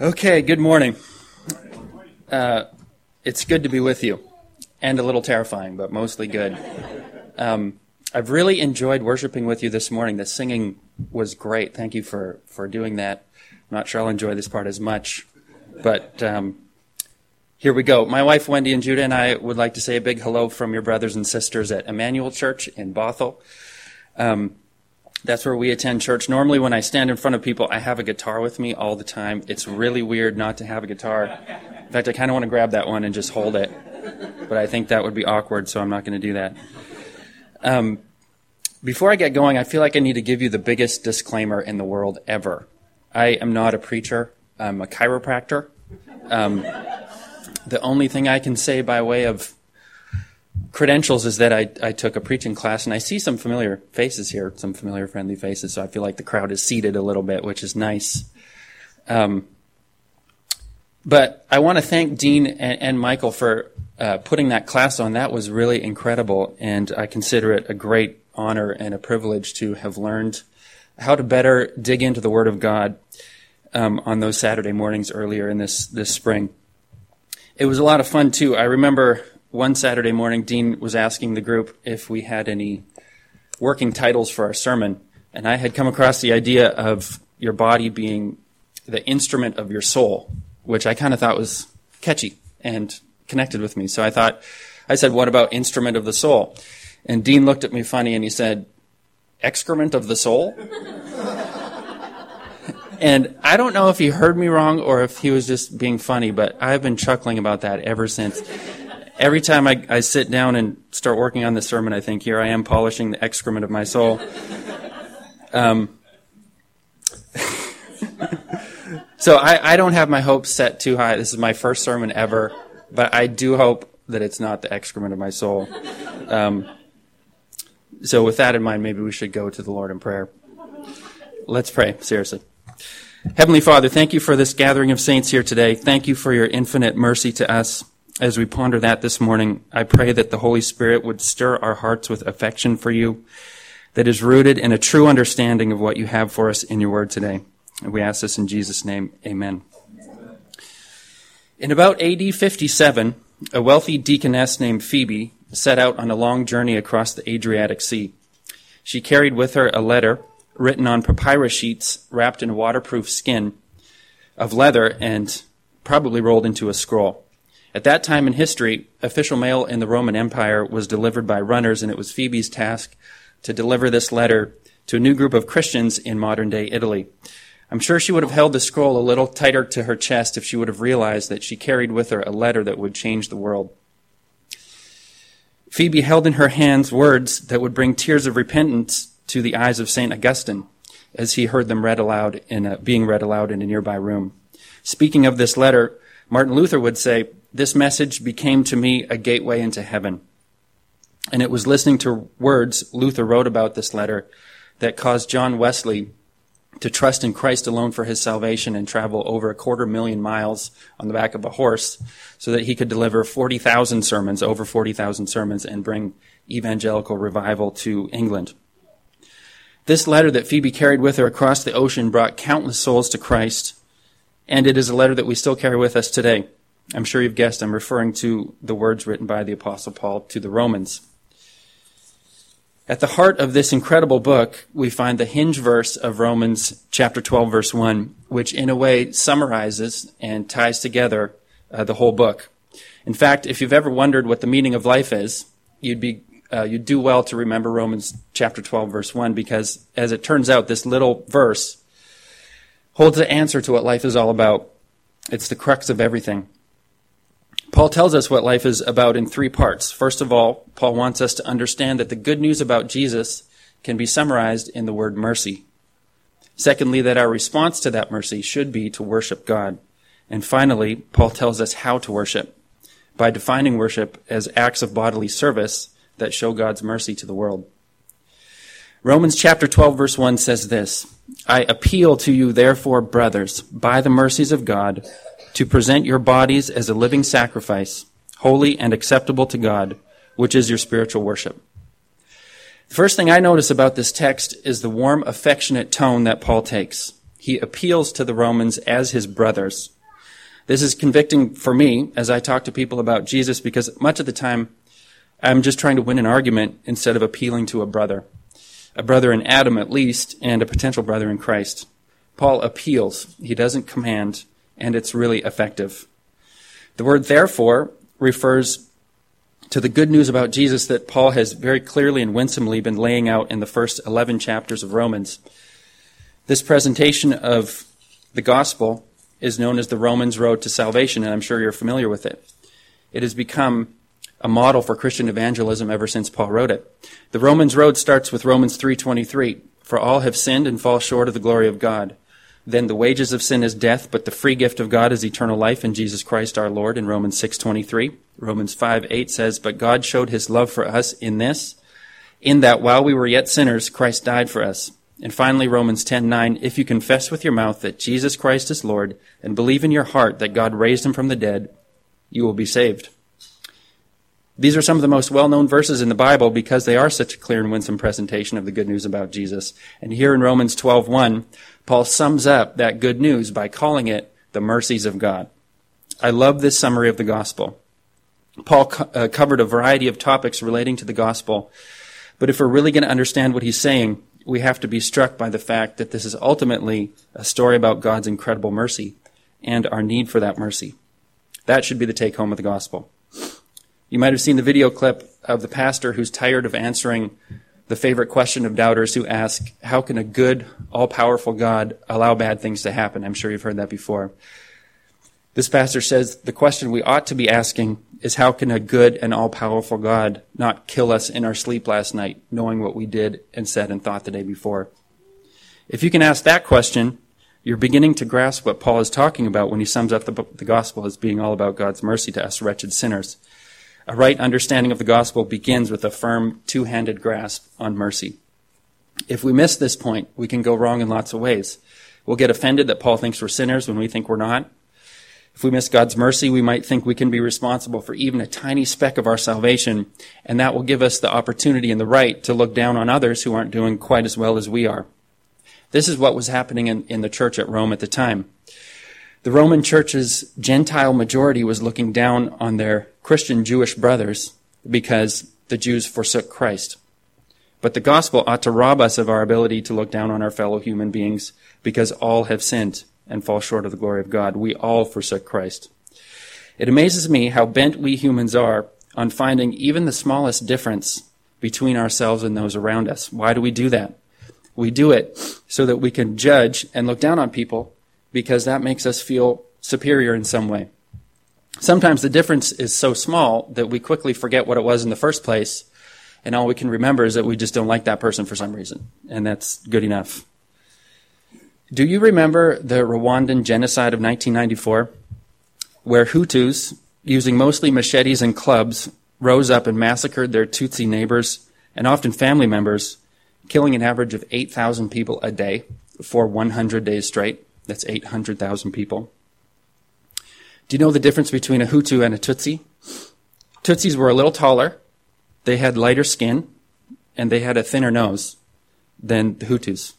Okay, good morning. Uh, it's good to be with you, and a little terrifying, but mostly good. Um, I've really enjoyed worshiping with you this morning. The singing was great. Thank you for, for doing that. I'm not sure I'll enjoy this part as much, but um, here we go. My wife Wendy and Judah and I would like to say a big hello from your brothers and sisters at Emmanuel Church in Bothell. Um, that's where we attend church. Normally, when I stand in front of people, I have a guitar with me all the time. It's really weird not to have a guitar. In fact, I kind of want to grab that one and just hold it, but I think that would be awkward, so I'm not going to do that. Um, before I get going, I feel like I need to give you the biggest disclaimer in the world ever. I am not a preacher. I'm a chiropractor. Um, the only thing I can say by way of credentials is that I, I took a preaching class and I see some familiar faces here, some familiar friendly faces. So I feel like the crowd is seated a little bit, which is nice. Um, but I want to thank Dean and, and Michael for uh, putting that class on. That was really incredible, and I consider it a great honor and a privilege to have learned how to better dig into the Word of God um, on those Saturday mornings earlier in this this spring. It was a lot of fun too. I remember one Saturday morning, Dean was asking the group if we had any working titles for our sermon, and I had come across the idea of your body being the instrument of your soul, which I kind of thought was catchy and connected with me. So I thought, I said, what about instrument of the soul? And Dean looked at me funny and he said, excrement of the soul? and I don't know if he heard me wrong or if he was just being funny, but I've been chuckling about that ever since every time I, I sit down and start working on the sermon, I think, here I am polishing the excrement of my soul. Um, so I, I don't have my hopes set too high. This is my first sermon ever, but I do hope that it's not the excrement of my soul. Um, so with that in mind, maybe we should go to the Lord in prayer. Let's pray, seriously. Heavenly Father, thank you for this gathering of saints here today. Thank you for your infinite mercy to us as we ponder that this morning, I pray that the Holy Spirit would stir our hearts with affection for you that is rooted in a true understanding of what you have for us in your word today. And we ask this in Jesus' name. Amen. In about AD 57, a wealthy deaconess named Phoebe set out on a long journey across the Adriatic Sea. She carried with her a letter written on papyrus sheets wrapped in waterproof skin of leather and probably rolled into a scroll. At that time in history, official mail in the Roman Empire was delivered by runners, and it was Phoebe's task to deliver this letter to a new group of Christians in modern day Italy. I'm sure she would have held the scroll a little tighter to her chest if she would have realized that she carried with her a letter that would change the world. Phoebe held in her hands words that would bring tears of repentance to the eyes of St. Augustine as he heard them read aloud in a, being read aloud in a nearby room. Speaking of this letter, Martin Luther would say, this message became to me a gateway into heaven. And it was listening to words Luther wrote about this letter that caused John Wesley to trust in Christ alone for his salvation and travel over a quarter million miles on the back of a horse so that he could deliver 40,000 sermons, over 40,000 sermons, and bring evangelical revival to England. This letter that Phoebe carried with her across the ocean brought countless souls to Christ, and it is a letter that we still carry with us today. I'm sure you've guessed I'm referring to the words written by the Apostle Paul to the Romans. At the heart of this incredible book, we find the hinge verse of Romans chapter 12, verse 1, which in a way summarizes and ties together uh, the whole book. In fact, if you've ever wondered what the meaning of life is, you'd be uh, you'd do well to remember Romans chapter 12, verse 1, because as it turns out, this little verse holds the answer to what life is all about. It's the crux of everything. Paul tells us what life is about in three parts. First of all, Paul wants us to understand that the good news about Jesus can be summarized in the word mercy. Secondly, that our response to that mercy should be to worship God. And finally, Paul tells us how to worship by defining worship as acts of bodily service that show God's mercy to the world. Romans chapter 12 verse 1 says this, I appeal to you therefore, brothers, by the mercies of God, to present your bodies as a living sacrifice, holy and acceptable to God, which is your spiritual worship. The first thing I notice about this text is the warm, affectionate tone that Paul takes. He appeals to the Romans as his brothers. This is convicting for me as I talk to people about Jesus because much of the time I'm just trying to win an argument instead of appealing to a brother. A brother in Adam at least, and a potential brother in Christ. Paul appeals. He doesn't command, and it's really effective. The word therefore refers to the good news about Jesus that Paul has very clearly and winsomely been laying out in the first 11 chapters of Romans. This presentation of the gospel is known as the Romans Road to Salvation, and I'm sure you're familiar with it. It has become a model for Christian evangelism ever since Paul wrote it. The Romans Road starts with Romans 3:23, "For all have sinned and fall short of the glory of God." Then the wages of sin is death, but the free gift of God is eternal life in Jesus Christ our Lord in Romans 6:23. Romans 5:8 says, "But God showed his love for us in this, in that while we were yet sinners, Christ died for us." And finally Romans 10:9, "If you confess with your mouth that Jesus Christ is Lord and believe in your heart that God raised him from the dead, you will be saved." These are some of the most well-known verses in the Bible because they are such a clear and winsome presentation of the good news about Jesus. And here in Romans 12:1, Paul sums up that good news by calling it the mercies of God. I love this summary of the gospel. Paul co- uh, covered a variety of topics relating to the gospel, but if we're really going to understand what he's saying, we have to be struck by the fact that this is ultimately a story about God's incredible mercy and our need for that mercy. That should be the take home of the gospel. You might have seen the video clip of the pastor who's tired of answering the favorite question of doubters who ask, how can a good, all-powerful God allow bad things to happen? I'm sure you've heard that before. This pastor says the question we ought to be asking is how can a good and all-powerful God not kill us in our sleep last night, knowing what we did and said and thought the day before? If you can ask that question, you're beginning to grasp what Paul is talking about when he sums up the, the gospel as being all about God's mercy to us wretched sinners. A right understanding of the gospel begins with a firm two handed grasp on mercy. If we miss this point, we can go wrong in lots of ways. We'll get offended that Paul thinks we're sinners when we think we're not. If we miss God's mercy, we might think we can be responsible for even a tiny speck of our salvation, and that will give us the opportunity and the right to look down on others who aren't doing quite as well as we are. This is what was happening in, in the church at Rome at the time. The Roman church's Gentile majority was looking down on their Christian Jewish brothers because the Jews forsook Christ. But the gospel ought to rob us of our ability to look down on our fellow human beings because all have sinned and fall short of the glory of God. We all forsook Christ. It amazes me how bent we humans are on finding even the smallest difference between ourselves and those around us. Why do we do that? We do it so that we can judge and look down on people because that makes us feel superior in some way. Sometimes the difference is so small that we quickly forget what it was in the first place, and all we can remember is that we just don't like that person for some reason, and that's good enough. Do you remember the Rwandan genocide of 1994, where Hutus, using mostly machetes and clubs, rose up and massacred their Tutsi neighbors and often family members, killing an average of 8,000 people a day for 100 days straight? That's 800,000 people. Do you know the difference between a Hutu and a Tutsi? Tutsis were a little taller, they had lighter skin, and they had a thinner nose than the Hutus.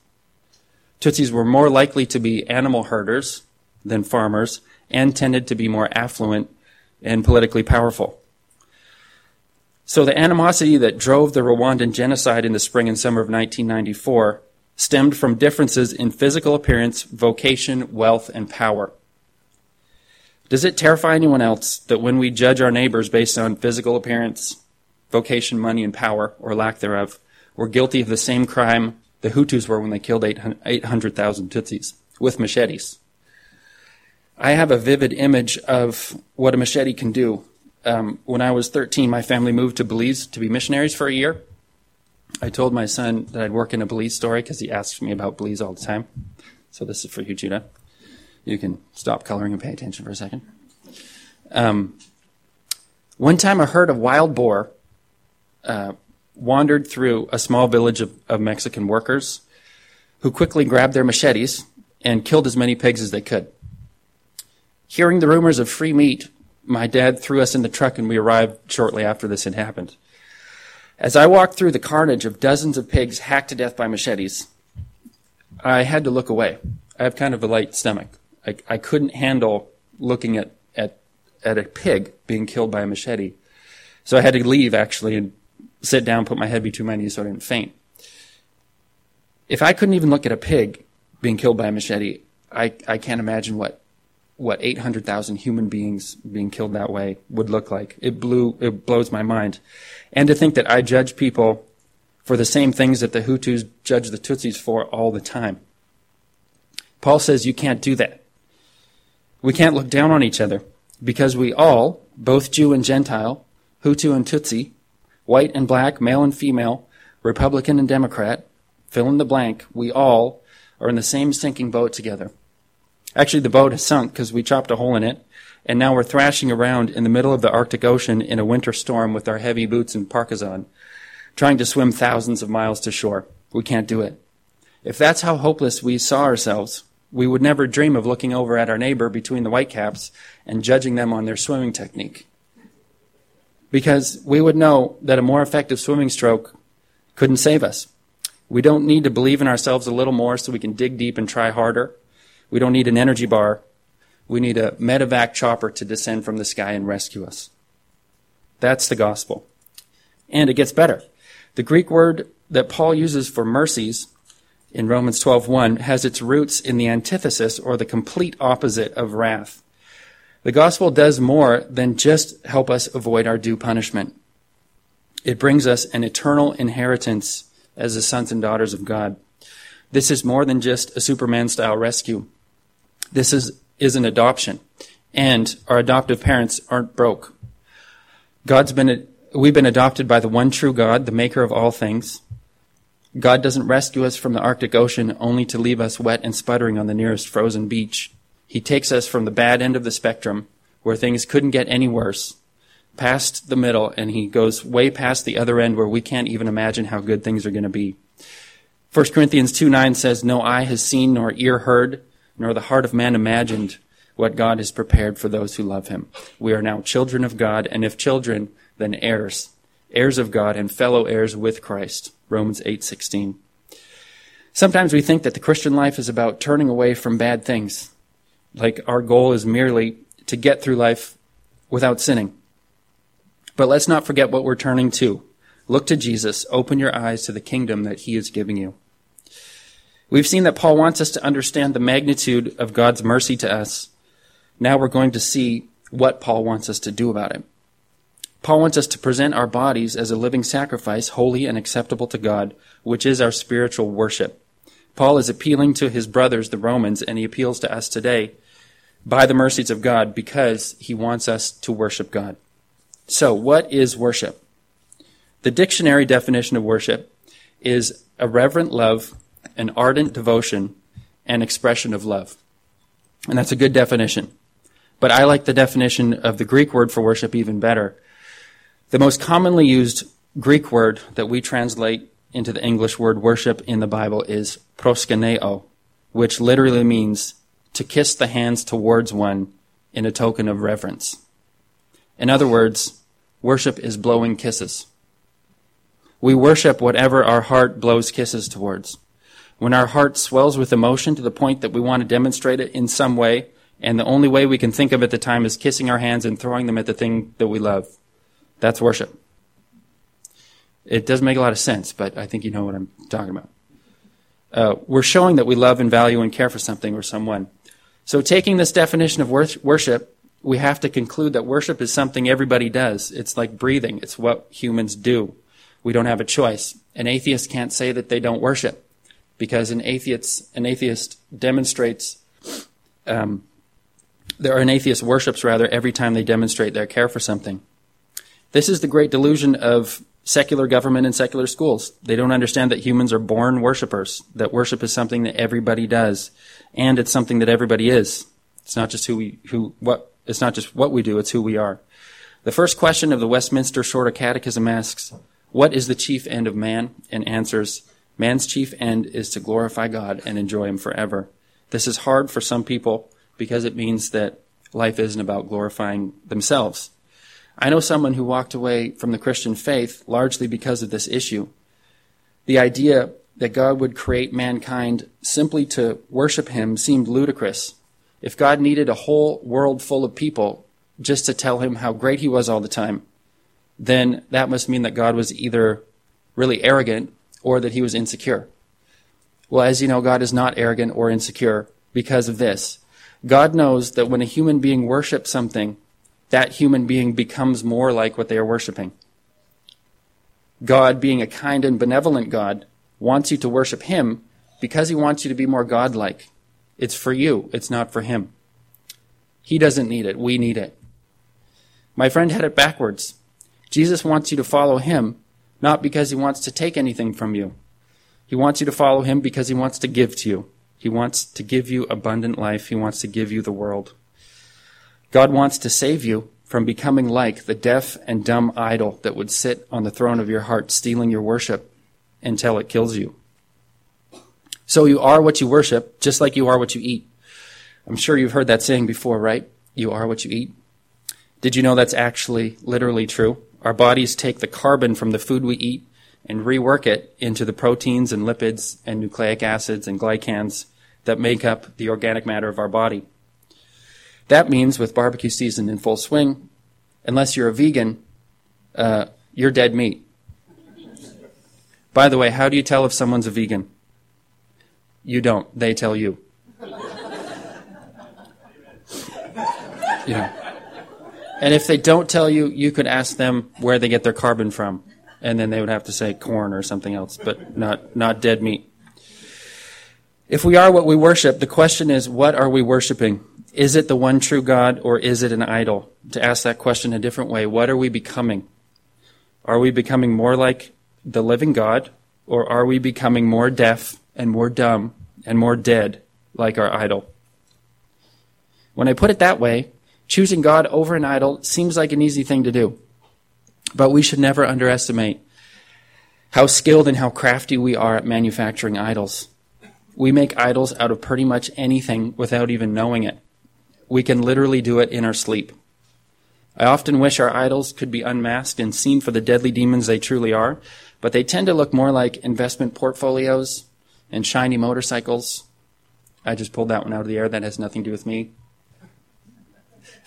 Tutsis were more likely to be animal herders than farmers and tended to be more affluent and politically powerful. So the animosity that drove the Rwandan genocide in the spring and summer of 1994 stemmed from differences in physical appearance, vocation, wealth, and power. Does it terrify anyone else that when we judge our neighbors based on physical appearance, vocation, money, and power, or lack thereof, we're guilty of the same crime the Hutus were when they killed 800,000 Tutsis with machetes? I have a vivid image of what a machete can do. Um, when I was 13, my family moved to Belize to be missionaries for a year. I told my son that I'd work in a Belize story because he asks me about Belize all the time. So this is for you, Judah. You can stop coloring and pay attention for a second. Um, one time, a herd of wild boar uh, wandered through a small village of, of Mexican workers who quickly grabbed their machetes and killed as many pigs as they could. Hearing the rumors of free meat, my dad threw us in the truck and we arrived shortly after this had happened. As I walked through the carnage of dozens of pigs hacked to death by machetes, I had to look away. I have kind of a light stomach. I, I couldn't handle looking at, at, at a pig being killed by a machete. So I had to leave actually and sit down, put my head between my knees so I didn't faint. If I couldn't even look at a pig being killed by a machete, I, I can't imagine what what 800,000 human beings being killed that way would look like. It blew it blows my mind. And to think that I judge people for the same things that the Hutus judge the Tutsis for all the time. Paul says you can't do that. We can't look down on each other because we all, both Jew and Gentile, Hutu and Tutsi, white and black, male and female, Republican and Democrat, fill in the blank, we all are in the same sinking boat together. Actually, the boat has sunk because we chopped a hole in it, and now we're thrashing around in the middle of the Arctic Ocean in a winter storm with our heavy boots and parkas on, trying to swim thousands of miles to shore. We can't do it. If that's how hopeless we saw ourselves, we would never dream of looking over at our neighbor between the whitecaps and judging them on their swimming technique because we would know that a more effective swimming stroke couldn't save us. We don't need to believe in ourselves a little more so we can dig deep and try harder. We don't need an energy bar. We need a medevac chopper to descend from the sky and rescue us. That's the gospel. And it gets better. The Greek word that Paul uses for mercies in Romans 12:1 has its roots in the antithesis or the complete opposite of wrath. The gospel does more than just help us avoid our due punishment. It brings us an eternal inheritance as the sons and daughters of God. This is more than just a Superman style rescue. This is, is an adoption. And our adoptive parents aren't broke. God's been, we've been adopted by the one true God, the maker of all things. God doesn't rescue us from the Arctic Ocean only to leave us wet and sputtering on the nearest frozen beach. He takes us from the bad end of the spectrum, where things couldn't get any worse, past the middle, and he goes way past the other end where we can't even imagine how good things are going to be. 1 Corinthians 2 9 says, No eye has seen, nor ear heard, nor the heart of man imagined what God has prepared for those who love him. We are now children of God, and if children, then heirs, heirs of God and fellow heirs with Christ. Romans 8:16. Sometimes we think that the Christian life is about turning away from bad things, like our goal is merely to get through life without sinning. But let's not forget what we're turning to. Look to Jesus. Open your eyes to the kingdom that he is giving you. We've seen that Paul wants us to understand the magnitude of God's mercy to us. Now we're going to see what Paul wants us to do about it. Paul wants us to present our bodies as a living sacrifice, holy and acceptable to God, which is our spiritual worship. Paul is appealing to his brothers, the Romans, and he appeals to us today by the mercies of God because he wants us to worship God. So, what is worship? The dictionary definition of worship is a reverent love, an ardent devotion, an expression of love. And that's a good definition. But I like the definition of the Greek word for worship even better. The most commonly used Greek word that we translate into the English word worship in the Bible is proskuneo, which literally means to kiss the hands towards one in a token of reverence. In other words, worship is blowing kisses. We worship whatever our heart blows kisses towards. When our heart swells with emotion to the point that we want to demonstrate it in some way, and the only way we can think of at the time is kissing our hands and throwing them at the thing that we love, that's worship. It doesn't make a lot of sense, but I think you know what I'm talking about. Uh, we're showing that we love and value and care for something or someone. So, taking this definition of worship, we have to conclude that worship is something everybody does. It's like breathing, it's what humans do. We don't have a choice. An atheist can't say that they don't worship because an atheist, an atheist demonstrates, um, an atheist worships rather every time they demonstrate their care for something. This is the great delusion of secular government and secular schools. They don't understand that humans are born worshipers, that worship is something that everybody does, and it's something that everybody is. It's not just who we, who, what, it's not just what we do, it's who we are. The first question of the Westminster Shorter Catechism asks, What is the chief end of man? And answers, Man's chief end is to glorify God and enjoy Him forever. This is hard for some people because it means that life isn't about glorifying themselves. I know someone who walked away from the Christian faith largely because of this issue. The idea that God would create mankind simply to worship him seemed ludicrous. If God needed a whole world full of people just to tell him how great he was all the time, then that must mean that God was either really arrogant or that he was insecure. Well, as you know, God is not arrogant or insecure because of this. God knows that when a human being worships something, that human being becomes more like what they are worshiping. God, being a kind and benevolent God, wants you to worship Him because He wants you to be more godlike. It's for you, it's not for Him. He doesn't need it, we need it. My friend had it backwards. Jesus wants you to follow Him, not because He wants to take anything from you. He wants you to follow Him because He wants to give to you. He wants to give you abundant life. He wants to give you the world. God wants to save you from becoming like the deaf and dumb idol that would sit on the throne of your heart, stealing your worship until it kills you. So you are what you worship, just like you are what you eat. I'm sure you've heard that saying before, right? You are what you eat. Did you know that's actually literally true? Our bodies take the carbon from the food we eat and rework it into the proteins and lipids and nucleic acids and glycans that make up the organic matter of our body. That means with barbecue season in full swing, unless you're a vegan, uh, you're dead meat. By the way, how do you tell if someone's a vegan? You don't. They tell you. know. And if they don't tell you, you could ask them where they get their carbon from. And then they would have to say corn or something else, but not, not dead meat. If we are what we worship, the question is, what are we worshiping? Is it the one true God or is it an idol? To ask that question a different way, what are we becoming? Are we becoming more like the living God or are we becoming more deaf and more dumb and more dead like our idol? When I put it that way, choosing God over an idol seems like an easy thing to do. But we should never underestimate how skilled and how crafty we are at manufacturing idols. We make idols out of pretty much anything without even knowing it we can literally do it in our sleep. I often wish our idols could be unmasked and seen for the deadly demons they truly are, but they tend to look more like investment portfolios and shiny motorcycles. I just pulled that one out of the air. That has nothing to do with me.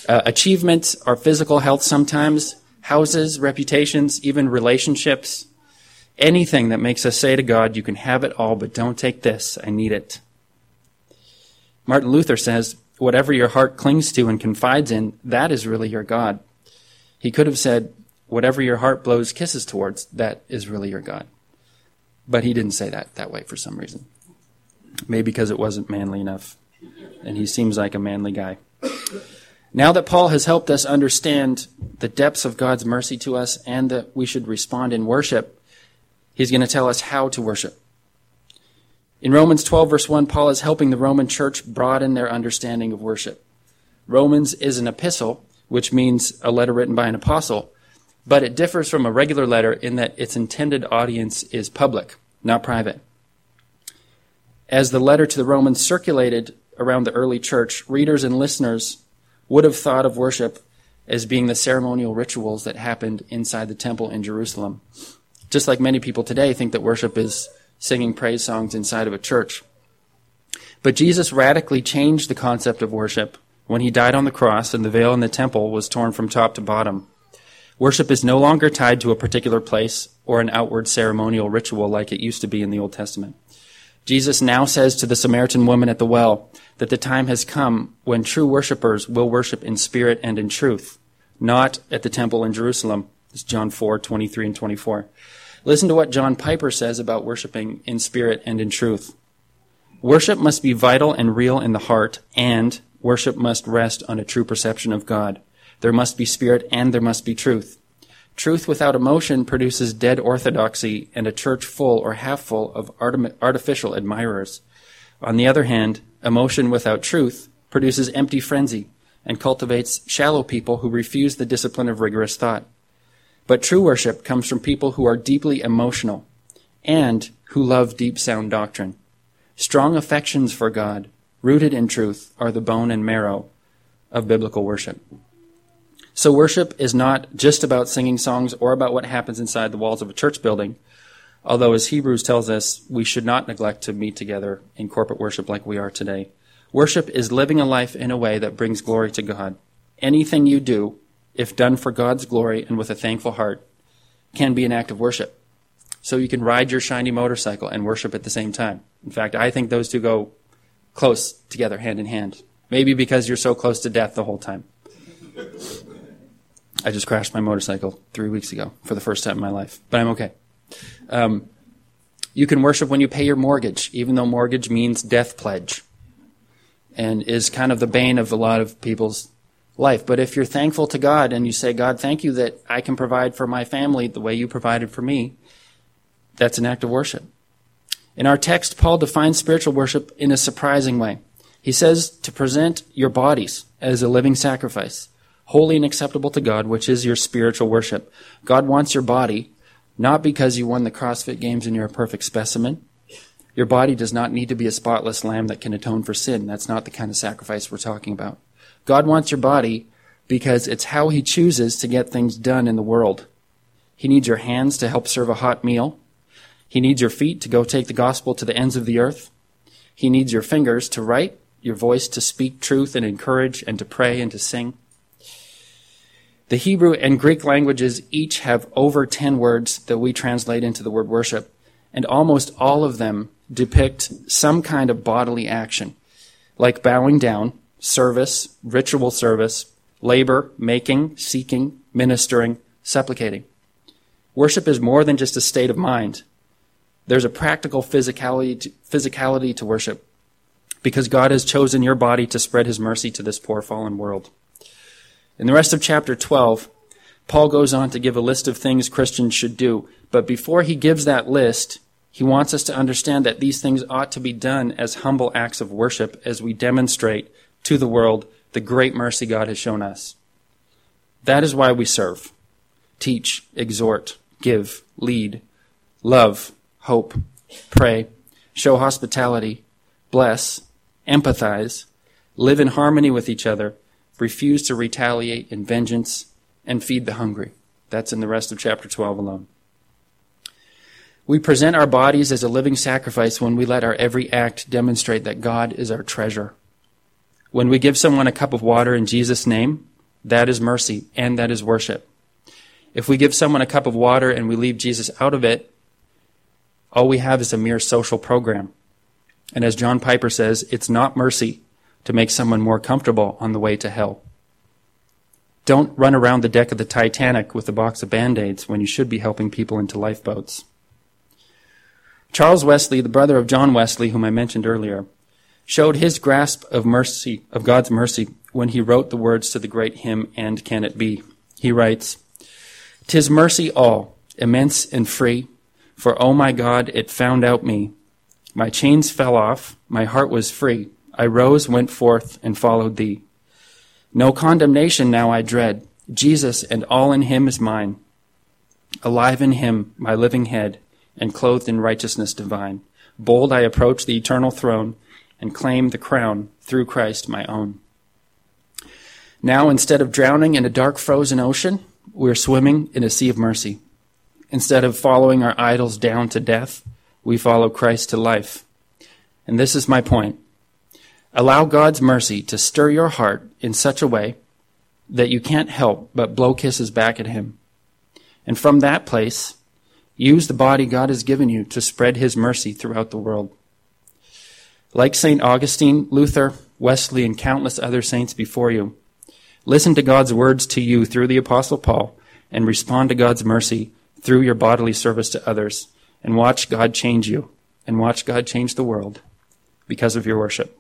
Uh, achievements are physical health sometimes, houses, reputations, even relationships. Anything that makes us say to God, You can have it all, but don't take this. I need it. Martin Luther says, whatever your heart clings to and confides in, that is really your God. He could have said, whatever your heart blows kisses towards, that is really your God. But he didn't say that that way for some reason. Maybe because it wasn't manly enough. And he seems like a manly guy. Now that Paul has helped us understand the depths of God's mercy to us and that we should respond in worship, he's going to tell us how to worship. In Romans 12, verse 1, Paul is helping the Roman church broaden their understanding of worship. Romans is an epistle, which means a letter written by an apostle, but it differs from a regular letter in that its intended audience is public, not private. As the letter to the Romans circulated around the early church, readers and listeners would have thought of worship as being the ceremonial rituals that happened inside the temple in Jerusalem. Just like many people today think that worship is singing praise songs inside of a church. But Jesus radically changed the concept of worship when he died on the cross and the veil in the temple was torn from top to bottom. Worship is no longer tied to a particular place or an outward ceremonial ritual like it used to be in the Old Testament. Jesus now says to the Samaritan woman at the well that the time has come when true worshippers will worship in spirit and in truth, not at the temple in Jerusalem. It's John 4, 23 and 24. Listen to what John Piper says about worshiping in spirit and in truth. Worship must be vital and real in the heart, and worship must rest on a true perception of God. There must be spirit and there must be truth. Truth without emotion produces dead orthodoxy and a church full or half full of artificial admirers. On the other hand, emotion without truth produces empty frenzy and cultivates shallow people who refuse the discipline of rigorous thought. But true worship comes from people who are deeply emotional and who love deep sound doctrine. Strong affections for God, rooted in truth, are the bone and marrow of biblical worship. So worship is not just about singing songs or about what happens inside the walls of a church building. Although, as Hebrews tells us, we should not neglect to meet together in corporate worship like we are today. Worship is living a life in a way that brings glory to God. Anything you do, if done for God's glory and with a thankful heart, can be an act of worship. So you can ride your shiny motorcycle and worship at the same time. In fact, I think those two go close together, hand in hand. Maybe because you're so close to death the whole time. I just crashed my motorcycle three weeks ago for the first time in my life, but I'm okay. Um, you can worship when you pay your mortgage, even though mortgage means death pledge and is kind of the bane of a lot of people's life. But if you're thankful to God and you say, God, thank you that I can provide for my family the way you provided for me, that's an act of worship. In our text, Paul defines spiritual worship in a surprising way. He says to present your bodies as a living sacrifice, holy and acceptable to God, which is your spiritual worship. God wants your body, not because you won the CrossFit Games and you're a perfect specimen. Your body does not need to be a spotless lamb that can atone for sin. That's not the kind of sacrifice we're talking about. God wants your body because it's how He chooses to get things done in the world. He needs your hands to help serve a hot meal. He needs your feet to go take the gospel to the ends of the earth. He needs your fingers to write, your voice to speak truth and encourage, and to pray and to sing. The Hebrew and Greek languages each have over 10 words that we translate into the word worship, and almost all of them depict some kind of bodily action, like bowing down, service, ritual service, labor, making, seeking, ministering, supplicating. Worship is more than just a state of mind. There's a practical physicality to, physicality to worship because God has chosen your body to spread his mercy to this poor fallen world. In the rest of chapter 12, Paul goes on to give a list of things Christians should do. But before he gives that list, he wants us to understand that these things ought to be done as humble acts of worship as we demonstrate to the world the great mercy God has shown us. That is why we serve, teach, exhort, give, lead, love, hope, pray, show hospitality, bless, empathize, live in harmony with each other, refuse to retaliate in vengeance, and feed the hungry. That's in the rest of chapter 12 alone. We present our bodies as a living sacrifice when we let our every act demonstrate that God is our treasure. When we give someone a cup of water in Jesus' name, that is mercy and that is worship. If we give someone a cup of water and we leave Jesus out of it, all we have is a mere social program. And as John Piper says, it's not mercy to make someone more comfortable on the way to hell. Don't run around the deck of the Titanic with a box of band aids when you should be helping people into lifeboats. Charles Wesley, the brother of John Wesley, whom I mentioned earlier, showed his grasp of mercy, of God's mercy, when he wrote the words to the great hymn, And Can It Be? He writes, Tis mercy all, immense and free, for, O oh my God, it found out me. My chains fell off, my heart was free. I rose, went forth, and followed thee. No condemnation now I dread. Jesus and all in him is mine. Alive in him, my living head, and clothed in righteousness divine. Bold I approach the eternal throne, and claim the crown through Christ my own. Now, instead of drowning in a dark frozen ocean, we're swimming in a sea of mercy. Instead of following our idols down to death, we follow Christ to life. And this is my point. Allow God's mercy to stir your heart in such a way that you can't help but blow kisses back at Him. And from that place, use the body God has given you to spread His mercy throughout the world. Like St. Augustine, Luther, Wesley, and countless other saints before you, listen to God's words to you through the Apostle Paul and respond to God's mercy through your bodily service to others and watch God change you and watch God change the world because of your worship.